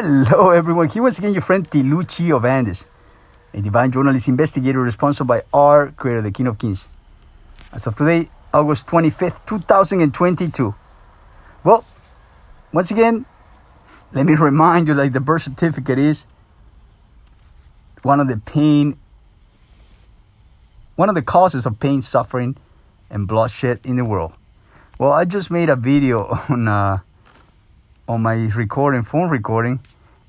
Hello, everyone. Here once again, your friend Tiluchi of Andes, a divine journalist investigator responsible by our creator, the King of Kings. As of today, August 25th, 2022. Well, once again, let me remind you like the birth certificate is one of the pain, one of the causes of pain, suffering, and bloodshed in the world. Well, I just made a video on. Uh, on my recording, phone recording,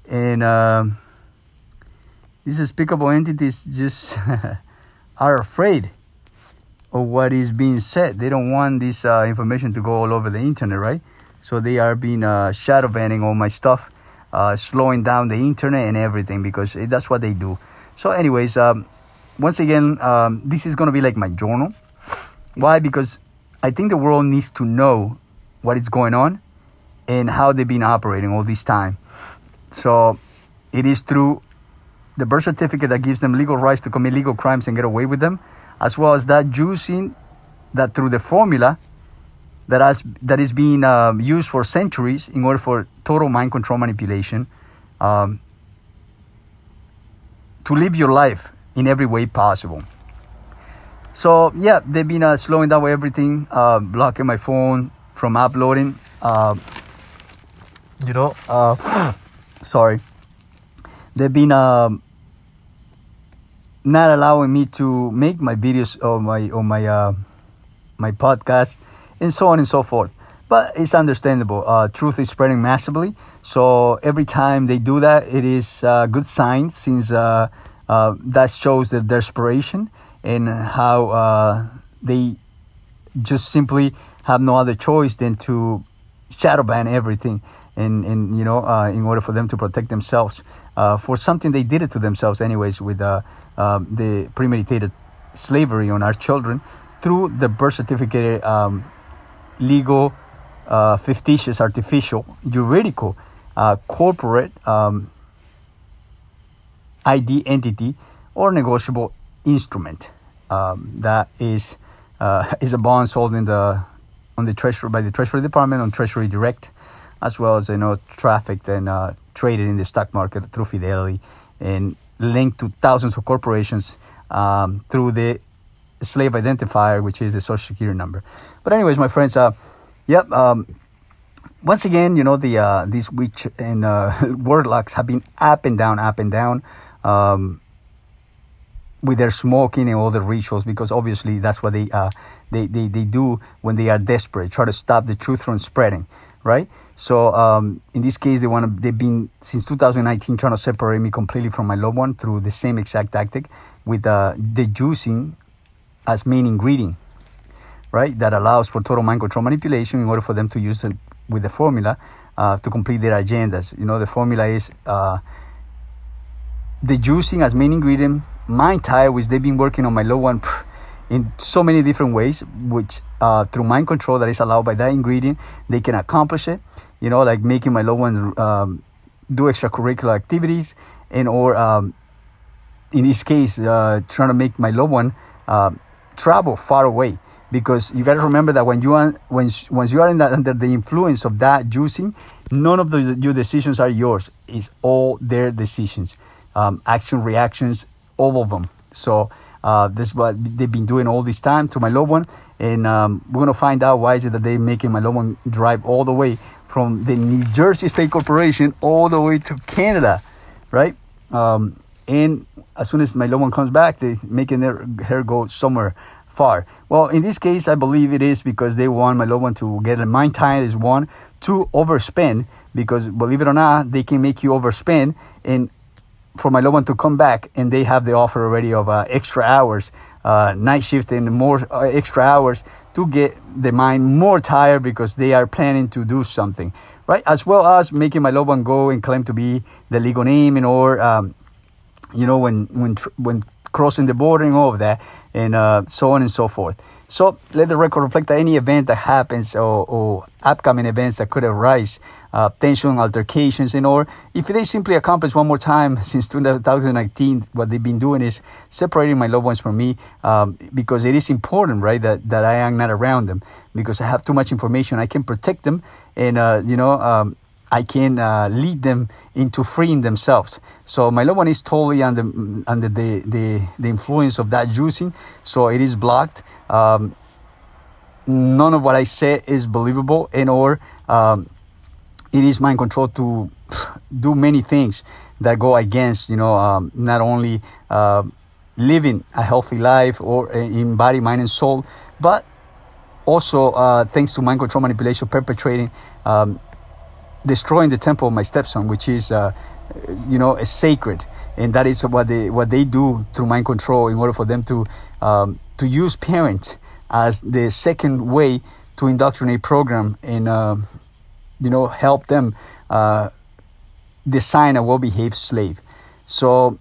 and uh, these despicable entities just are afraid of what is being said. They don't want this uh, information to go all over the internet, right? So they are being uh, shadow banning all my stuff, uh, slowing down the internet and everything because that's what they do. So, anyways, um, once again, um, this is gonna be like my journal. Why? Because I think the world needs to know what is going on and how they've been operating all this time. So it is through the birth certificate that gives them legal rights to commit legal crimes and get away with them, as well as that using that through the formula that has that is being um, used for centuries in order for total mind control manipulation um, to live your life in every way possible. So yeah, they've been uh, slowing down everything, uh, blocking my phone from uploading. You know uh sorry. They've been um not allowing me to make my videos or my or my uh my podcast and so on and so forth. But it's understandable. Uh truth is spreading massively. So every time they do that it is a good sign since uh, uh that shows their desperation and how uh they just simply have no other choice than to shadow ban everything in, in you know uh, in order for them to protect themselves uh, for something they did it to themselves anyways with uh, um, the premeditated slavery on our children through the birth certificate um, legal uh, fictitious artificial juridical uh, corporate um, ID entity or negotiable instrument um, that is uh, is a bond sold in the on the treasury by the Treasury Department on Treasury Direct as well as you know trafficked and uh, traded in the stock market through Fidelity and linked to thousands of corporations um, through the slave identifier, which is the social security number. But anyways, my friends, uh, yep. Um, once again, you know the uh, these witch and uh, warlocks have been up and down, up and down. Um, with their smoking and all the rituals because obviously that's what they, uh, they, they, they do when they are desperate try to stop the truth from spreading right so um, in this case, they want to. They've been since 2019 trying to separate me completely from my loved one through the same exact tactic, with uh, the juicing as main ingredient, right? That allows for total mind control manipulation in order for them to use it with the formula uh, to complete their agendas. You know, the formula is uh, the juicing as main ingredient, mind tire, which they've been working on my loved one in so many different ways, which uh, through mind control that is allowed by that ingredient, they can accomplish it you know, like making my loved ones um, do extracurricular activities, and or um, in this case, uh, trying to make my loved one uh, travel far away. Because you got to remember that when you are when once you are in that, under the influence of that juicing, none of the, your decisions are yours. It's all their decisions, um, action, reactions, all of them. So uh, this is what they've been doing all this time to my loved one, and um, we're gonna find out why is it that they're making my loved one drive all the way from the New Jersey State Corporation all the way to Canada, right? Um, and as soon as my loved one comes back, they making their hair go somewhere far. Well, in this case, I believe it is because they want my loved one to get a mind time is one, to overspend because believe it or not, they can make you overspend and for my loved one to come back and they have the offer already of uh, extra hours, uh, night shift and more uh, extra hours to get the mind more tired because they are planning to do something, right? As well as making my loved one go and claim to be the legal name and or, um, you know, when when when crossing the border and all of that, and uh, so on and so forth. So let the record reflect any event that happens or, or upcoming events that could arise uh, tension, altercations, and or if they simply accomplish one more time since 2019, what they've been doing is separating my loved ones from me um, because it is important, right, that, that I am not around them because I have too much information. I can protect them and, uh, you know, um, I can uh, lead them into freeing themselves. So my loved one is totally under under the the, the influence of that juicing, so it is blocked. Um, none of what I say is believable, and or um, it is mind control to do many things that go against you know um, not only uh, living a healthy life or in body, mind, and soul, but also uh, thanks to mind control manipulation perpetrating um, destroying the temple of my stepson, which is, uh, you know, a sacred, and that is what they what they do through mind control in order for them to um, to use parent as the second way to indoctrinate program in uh, you know help them uh, design a well-behaved slave. So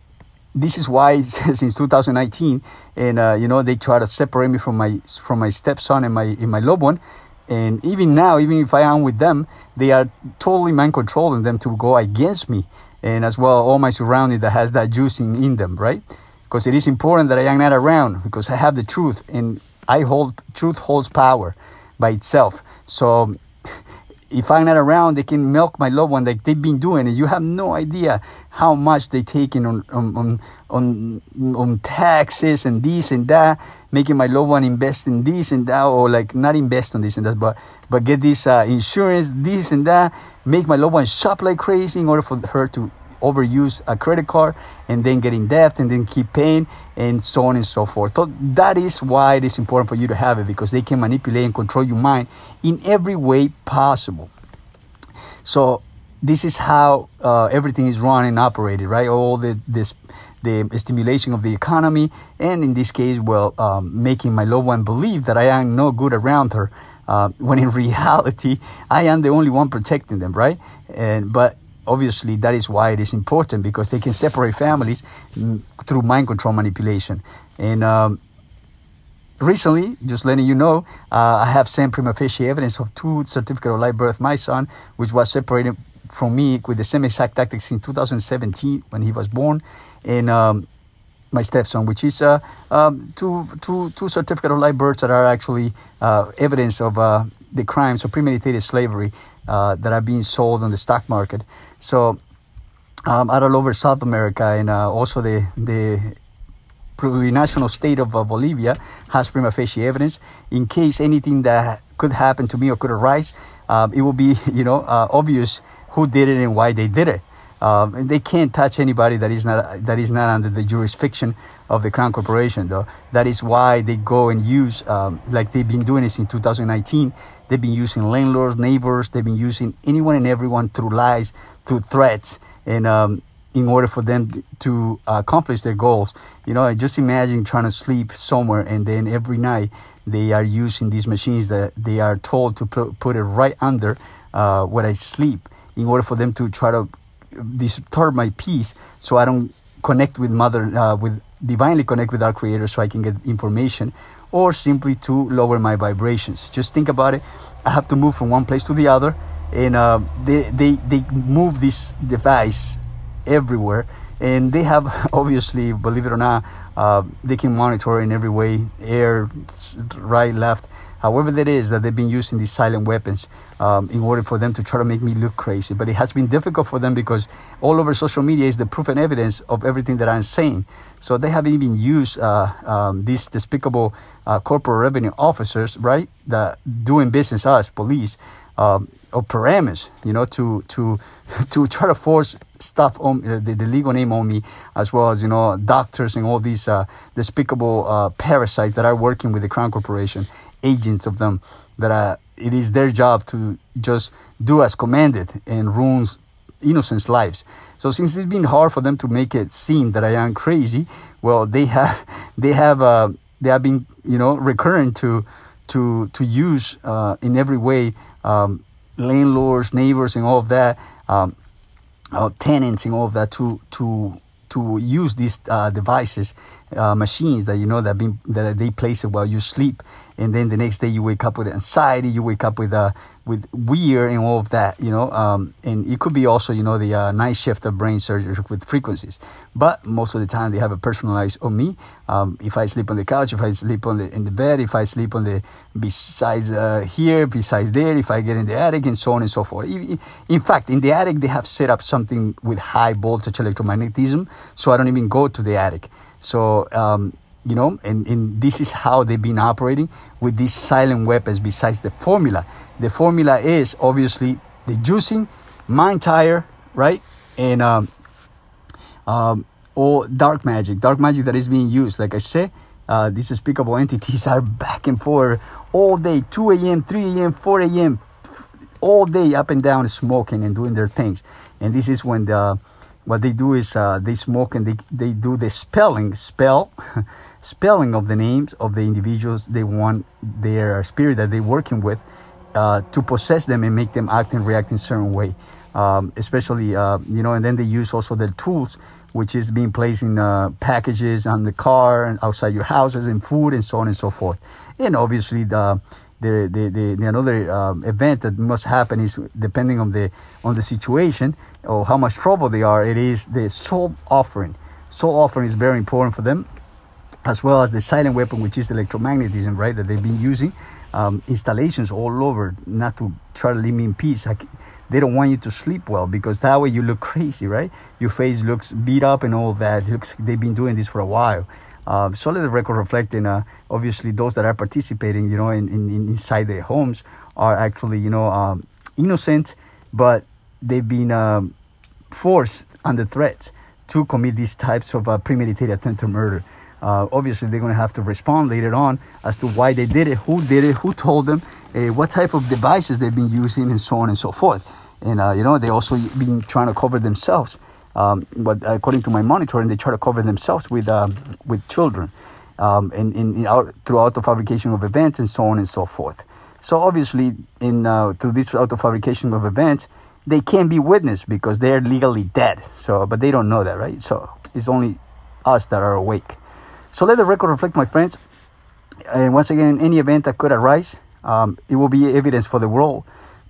this is why since 2019, and uh, you know they try to separate me from my from my stepson and my and my loved one and even now, even if I am with them, they are totally mind controlling them to go against me. And as well, all my surrounding that has that juicing in them, right? Because it is important that I am not around because I have the truth and I hold, truth holds power by itself. So if I'm not around, they can milk my loved one like they've been doing, and you have no idea how much they taking on on on on taxes and this and that, making my loved one invest in this and that, or like not invest on this and that, but but get this uh, insurance, this and that, make my loved one shop like crazy in order for her to overuse a credit card and then get in debt and then keep paying and so on and so forth. So that is why it is important for you to have it because they can manipulate and control your mind in every way possible. So this is how uh, everything is run and operated, right? All the this the stimulation of the economy, and in this case, well, um, making my loved one believe that I am no good around her, uh, when in reality, I am the only one protecting them, right? And but obviously that is why it is important because they can separate families mm, through mind control manipulation. And um, recently just letting you know uh, i have sent prima facie evidence of two certificate of live birth. My son which was separated from me with the same exact tactics in 2017 when he was born. And um, my stepson, which is uh, um, two, two, two certificate of live births that are actually uh, evidence of uh, the crimes of premeditated slavery uh, that are being sold on the stock market. So um, all over South America and uh, also the the national state of uh, Bolivia has prima facie evidence in case anything that could happen to me or could arise. Um, it will be you know uh, obvious who did it and why they did it. Um, they can't touch anybody that is not that is not under the jurisdiction of the Crown Corporation. Though that is why they go and use um, like they've been doing this in 2019. They've been using landlords, neighbors. They've been using anyone and everyone through lies, through threats, and um, in order for them to accomplish their goals. You know, just imagine trying to sleep somewhere and then every night they are using these machines that they are told to put, it right under uh, where I sleep in order for them to try to disturb my peace so I don't connect with mother uh, with divinely connect with our creator so I can get information or simply to lower my vibrations. Just think about it. I have to move from one place to the other and uh, they, they they move this device everywhere and they have obviously believe it or not uh, they can monitor in every way air right left however that is that they've been using these silent weapons um, in order for them to try to make me look crazy. But it has been difficult for them because all over social media is the proof and evidence of everything that i'm saying. So they haven't even used uh, um, these despicable uh, corporate revenue officers right that doing business as police um, or parameters, you know, to to to try to force stuff on uh, the, the, legal name on me, as well as you know doctors and all these uh, despicable uh, parasites that are working with the Crown Corporation agents of them that uh, it is their job to just do as commanded and ruins innocent lives. So since it's been hard for them to make it seem that I am crazy, well, they have they have uh, they have been you know recurring to to to use uh, in every way um, landlords, neighbors, and all of that, um, uh, tenants and all of that to to to use these uh, devices, uh, machines that you know that been that they place it while you sleep and then the next day you wake up with anxiety, you wake up with uh, with weird and all of that, you know. Um, and it could be also, you know, the uh, night shift of brain surgery with frequencies. But most of the time they have a personalized on me. Um, if I sleep on the couch, if I sleep on the in the bed, if I sleep on the besides uh, here, besides there, if I get in the attic, and so on and so forth. In fact, in the attic they have set up something with high voltage electromagnetism, so I don't even go to the attic. So um, you know, and, and this is how they've been operating with these silent weapons besides the formula. The formula is obviously the juicing, mind tire, right? And um, um, or dark magic, dark magic that is being used. Like I said, uh, these despicable entities are back and forth all day, 2 a.m., 3 a.m., 4 a.m., all day up and down smoking and doing their things. And this is when the what they do is uh, they smoke and they, they do the spelling spell spelling of the names of the individuals they want their spirit that they're working with uh, to possess them and make them act and react in a certain way. Um, especially, uh, you know, and then they use also their tools, which is being placed in uh, packages on the car and outside your houses and food and so on and so forth. And obviously, the the, the, the, the another um, event that must happen is depending on the on the situation or how much trouble they are. It is the soul offering. Soul offering is very important for them as well as the silent weapon, which is electromagnetism, right? That they've been using um, installations all over, not to try to leave me in peace. I, they don't want you to sleep well because that way you look crazy, right? Your face looks beat up and all that. Looks, they've been doing this for a while. So let the record reflecting, uh, obviously, those that are participating, you know, in, in, inside their homes are actually, you know, um, innocent, but they've been um, forced under threat to commit these types of uh, premeditated attempt to murder. Uh, obviously, they're going to have to respond later on as to why they did it, who did it, who told them, uh, what type of devices they've been using, and so on and so forth. And uh, you know, they also been trying to cover themselves. Um, but according to my monitoring, they try to cover themselves with um, with children, um, in, in out, fabrication of events and so on and so forth. So obviously, in uh, through this auto fabrication of events, they can't be witnessed because they're legally dead. So, but they don't know that, right? So it's only us that are awake. So let the record reflect, my friends. And once again, any event that could arise, um, it will be evidence for the world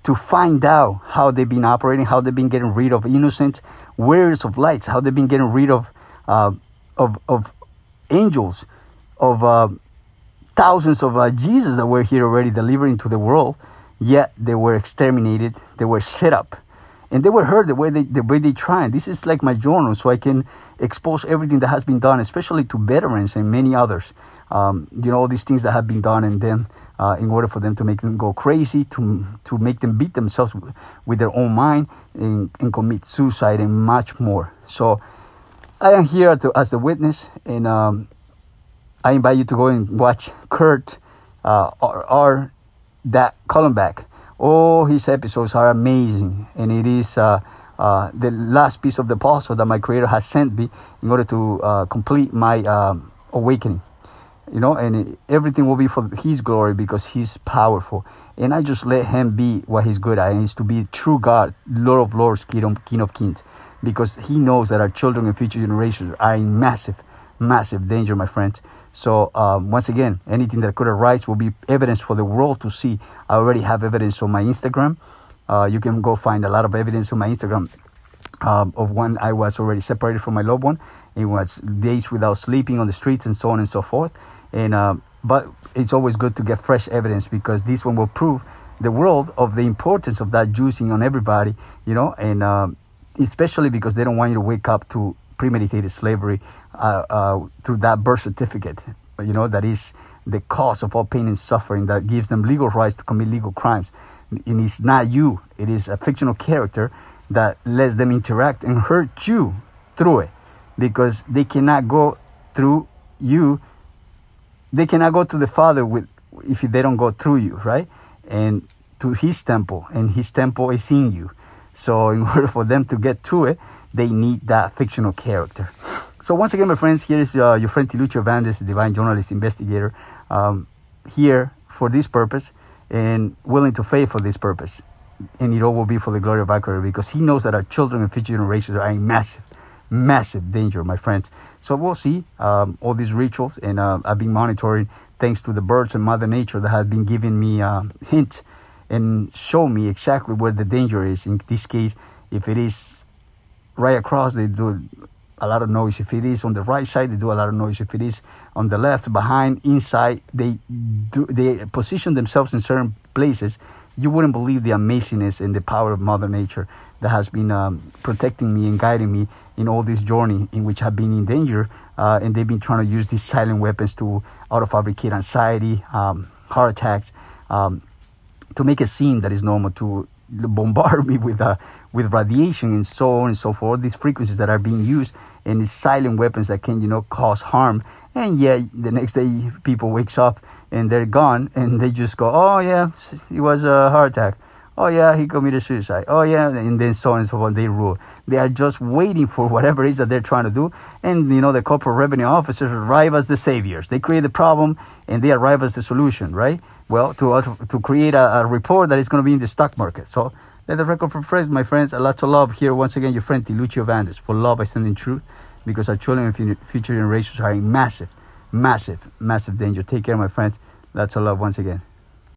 to find out how they've been operating, how they've been getting rid of innocent wearers of lights, how they've been getting rid of uh, of, of angels, of uh, thousands of uh, Jesus that were here already delivering to the world, yet they were exterminated, they were set up and they were heard the way they the way they try. And this is like my journal, so I can expose everything that has been done, especially to veterans and many others. Um, you know all these things that have been done, and then uh, in order for them to make them go crazy, to to make them beat themselves with their own mind and, and commit suicide and much more. So I am here to, as a witness, and um, I invite you to go and watch Kurt uh, that back. All his episodes are amazing, and it is uh, uh, the last piece of the puzzle that my Creator has sent me in order to uh, complete my um, awakening. You know, and everything will be for His glory because He's powerful. And I just let Him be what He's good at, and is to be true God, Lord of Lords, King of Kings, because He knows that our children and future generations are in massive, massive danger, my friends. So um, once again, anything that could arise will be evidence for the world to see. I already have evidence on my Instagram. Uh, you can go find a lot of evidence on my Instagram um, of when I was already separated from my loved one. It was days without sleeping on the streets and so on and so forth. And uh, but it's always good to get fresh evidence because this one will prove the world of the importance of that juicing on everybody. You know, and uh, especially because they don't want you to wake up to premeditated slavery uh, uh, through that birth certificate. You know, that is the cause of all pain and suffering that gives them legal rights to commit legal crimes. And it's not you, it is a fictional character that lets them interact and hurt you through it because they cannot go through you. They cannot go to the Father with if they don't go through you, right? And to His temple, and His temple is in you. So, in order for them to get to it, they need that fictional character. So once again, my friends, here is uh, your friend Tiluchi of Andes, divine journalist investigator, um, here for this purpose and willing to fail for this purpose. And it all will be for the glory of our because He knows that our children and future generations are in massive, massive danger, my friends. So we'll see um, all these rituals, and uh, I've been monitoring thanks to the birds and Mother Nature that have been giving me a hint and show me exactly where the danger is. In this case, if it is right across, they do a lot of noise. If it is on the right side, they do a lot of noise. If it is on the left, behind, inside, they do they position themselves in certain places. You wouldn't believe the amazingness and the power of Mother Nature that has been um, protecting me and guiding me in all this journey in which I've been in danger. Uh, and they've been trying to use these silent weapons to auto fabricate anxiety, um, heart attacks, um, to make it seem that is normal to bombard me with uh, with radiation and so on and so forth. These frequencies that are being used and these silent weapons that can you know cause harm. And yeah, the next day people wakes up and they're gone and they just go, oh yeah, it was a heart attack. Oh yeah, he committed suicide. Oh yeah, and then so on and so on. They rule. They are just waiting for whatever it is that they're trying to do. And you know, the corporate revenue officers arrive as the saviors. They create the problem and they arrive as the solution, right? Well, to uh, to create a, a report that is going to be in the stock market. So let the record for friends, my friends. A lot of love here. Once again, your friend Lucio Vandes. For love, I stand in truth because our children and future generations are in massive, massive, massive danger. Take care, my friends. Lots of love once again.